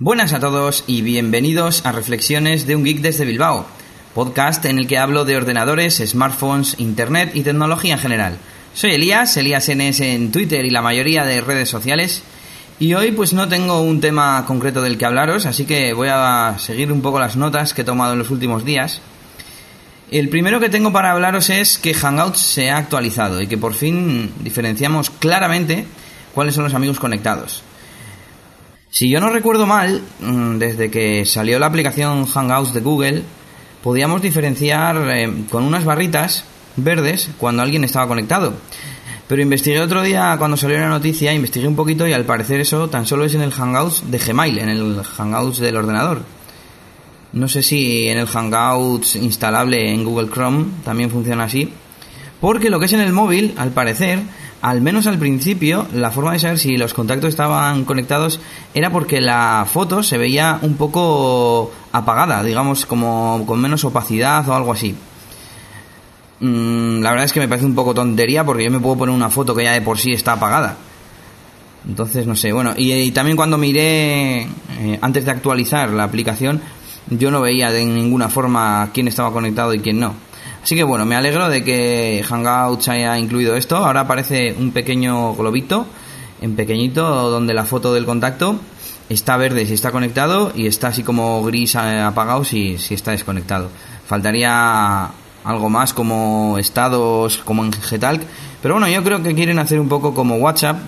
Buenas a todos y bienvenidos a Reflexiones de un Geek desde Bilbao, podcast en el que hablo de ordenadores, smartphones, internet y tecnología en general. Soy Elías, Elías NS en Twitter y la mayoría de redes sociales, y hoy pues no tengo un tema concreto del que hablaros, así que voy a seguir un poco las notas que he tomado en los últimos días. El primero que tengo para hablaros es que Hangouts se ha actualizado y que por fin diferenciamos claramente cuáles son los amigos conectados. Si yo no recuerdo mal, mm, desde que salió la aplicación Hangouts de Google, podíamos diferenciar eh, con unas barritas verdes cuando alguien estaba conectado. Pero investigué otro día cuando salió la noticia, investigué un poquito y al parecer eso tan solo es en el Hangouts de Gmail, en el Hangouts del ordenador. No sé si en el Hangouts instalable en Google Chrome también funciona así. Porque lo que es en el móvil, al parecer, al menos al principio, la forma de saber si los contactos estaban conectados era porque la foto se veía un poco apagada, digamos, como con menos opacidad o algo así. Mm, la verdad es que me parece un poco tontería porque yo me puedo poner una foto que ya de por sí está apagada. Entonces, no sé, bueno, y, también cuando miré, eh, antes de actualizar la aplicación, yo no veía de ninguna forma quién estaba conectado y quién no. Así que bueno, me alegro de que Hangouts haya incluido esto. Ahora aparece un pequeño globito, en pequeñito, donde la foto del contacto está verde si está conectado y está así como gris eh, apagado si, si está desconectado. Faltaría algo más como estados, como en Getalk. Pero bueno, yo creo que quieren hacer un poco como WhatsApp,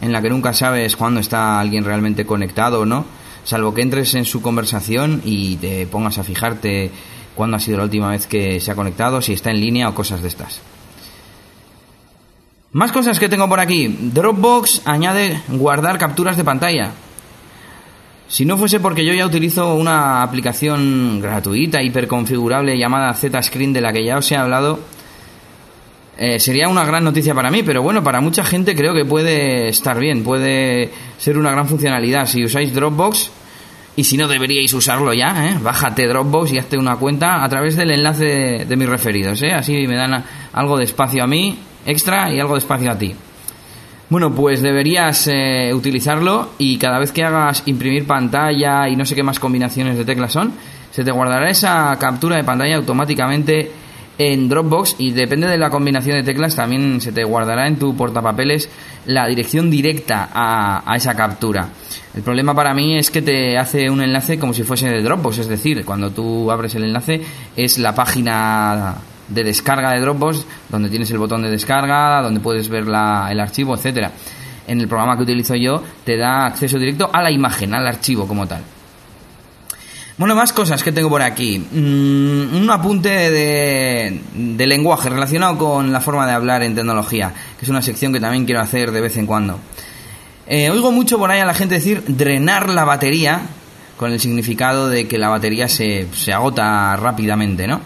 en la que nunca sabes cuándo está alguien realmente conectado o no, salvo que entres en su conversación y te pongas a fijarte cuándo ha sido la última vez que se ha conectado, si está en línea o cosas de estas. Más cosas que tengo por aquí. Dropbox añade guardar capturas de pantalla. Si no fuese porque yo ya utilizo una aplicación gratuita, hiperconfigurable llamada Z-Screen de la que ya os he hablado, eh, sería una gran noticia para mí, pero bueno, para mucha gente creo que puede estar bien, puede ser una gran funcionalidad. Si usáis Dropbox, y si no, deberíais usarlo ya, ¿eh? Bájate Dropbox y hazte una cuenta a través del enlace de, mis referidos, ¿eh? Así me dan algo de espacio a mí, extra, y algo de espacio a ti. Bueno, pues deberías eh, utilizarlo y cada vez que hagas imprimir pantalla y no sé qué más combinaciones de teclas son, se te guardará esa captura de pantalla automáticamente en Dropbox y depende de la combinación de teclas también se te guardará en tu portapapeles la dirección directa a, esa captura. El problema para mí es que te hace un enlace como si fuese de Dropbox, es decir, cuando tú abres el enlace es la página de descarga de Dropbox donde tienes el botón de descarga, donde puedes ver la, el archivo, etcétera. En el programa que utilizo yo te da acceso directo a la imagen, al archivo como tal. Bueno, más cosas que tengo por aquí. Mm, un apunte de, lenguaje relacionado con la forma de hablar en tecnología, que es una sección que también quiero hacer de vez en cuando. Eh, oigo mucho por ahí a la gente decir drenar la batería, con el significado de que la batería se, se agota rápidamente, ¿no?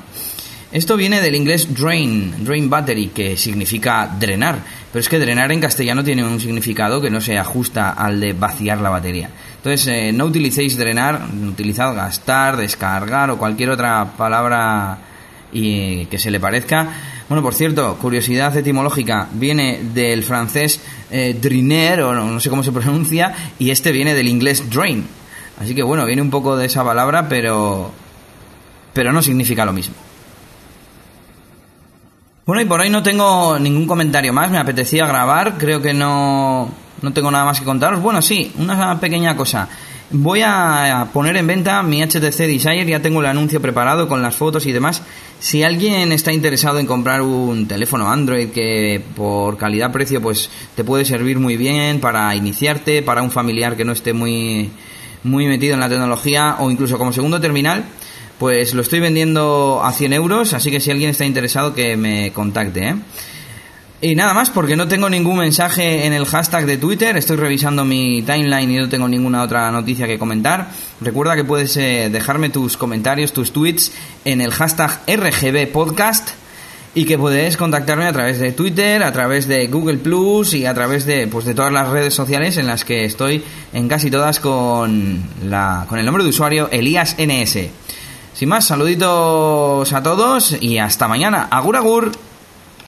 Esto viene del inglés drain, drain battery, que significa drenar. Pero es que drenar en castellano tiene un significado que no se ajusta al de vaciar la batería. Entonces, eh, no utilicéis drenar, utilizad gastar, descargar o cualquier otra palabra y que se le parezca. Bueno, por cierto, curiosidad etimológica, viene del francés eh, driner, o no, no sé cómo se pronuncia, y este viene del inglés drain. Así que bueno, viene un poco de esa palabra, pero, pero no significa lo mismo. Bueno, y por hoy no tengo ningún comentario más, me apetecía grabar, creo que no, no tengo nada más que contaros. Bueno, sí, una pequeña cosa. Voy a poner en venta mi HTC Desire, ya tengo el anuncio preparado con las fotos y demás. Si alguien está interesado en comprar un teléfono Android que por calidad-precio pues te puede servir muy bien para iniciarte, para un familiar que no esté muy, muy metido en la tecnología o incluso como segundo terminal, pues lo estoy vendiendo a 100 euros, así que si alguien está interesado que me contacte. ¿eh? Y nada más, porque no tengo ningún mensaje en el hashtag de Twitter, estoy revisando mi timeline y no tengo ninguna otra noticia que comentar. Recuerda que puedes eh, dejarme tus comentarios, tus tweets en el hashtag RGB Podcast y que puedes contactarme a través de Twitter, a través de Google Plus y a través de, pues, de todas las redes sociales en las que estoy en casi todas con, la, con el nombre de usuario Elías NS. Sin más, saluditos a todos y hasta mañana. Agur agur.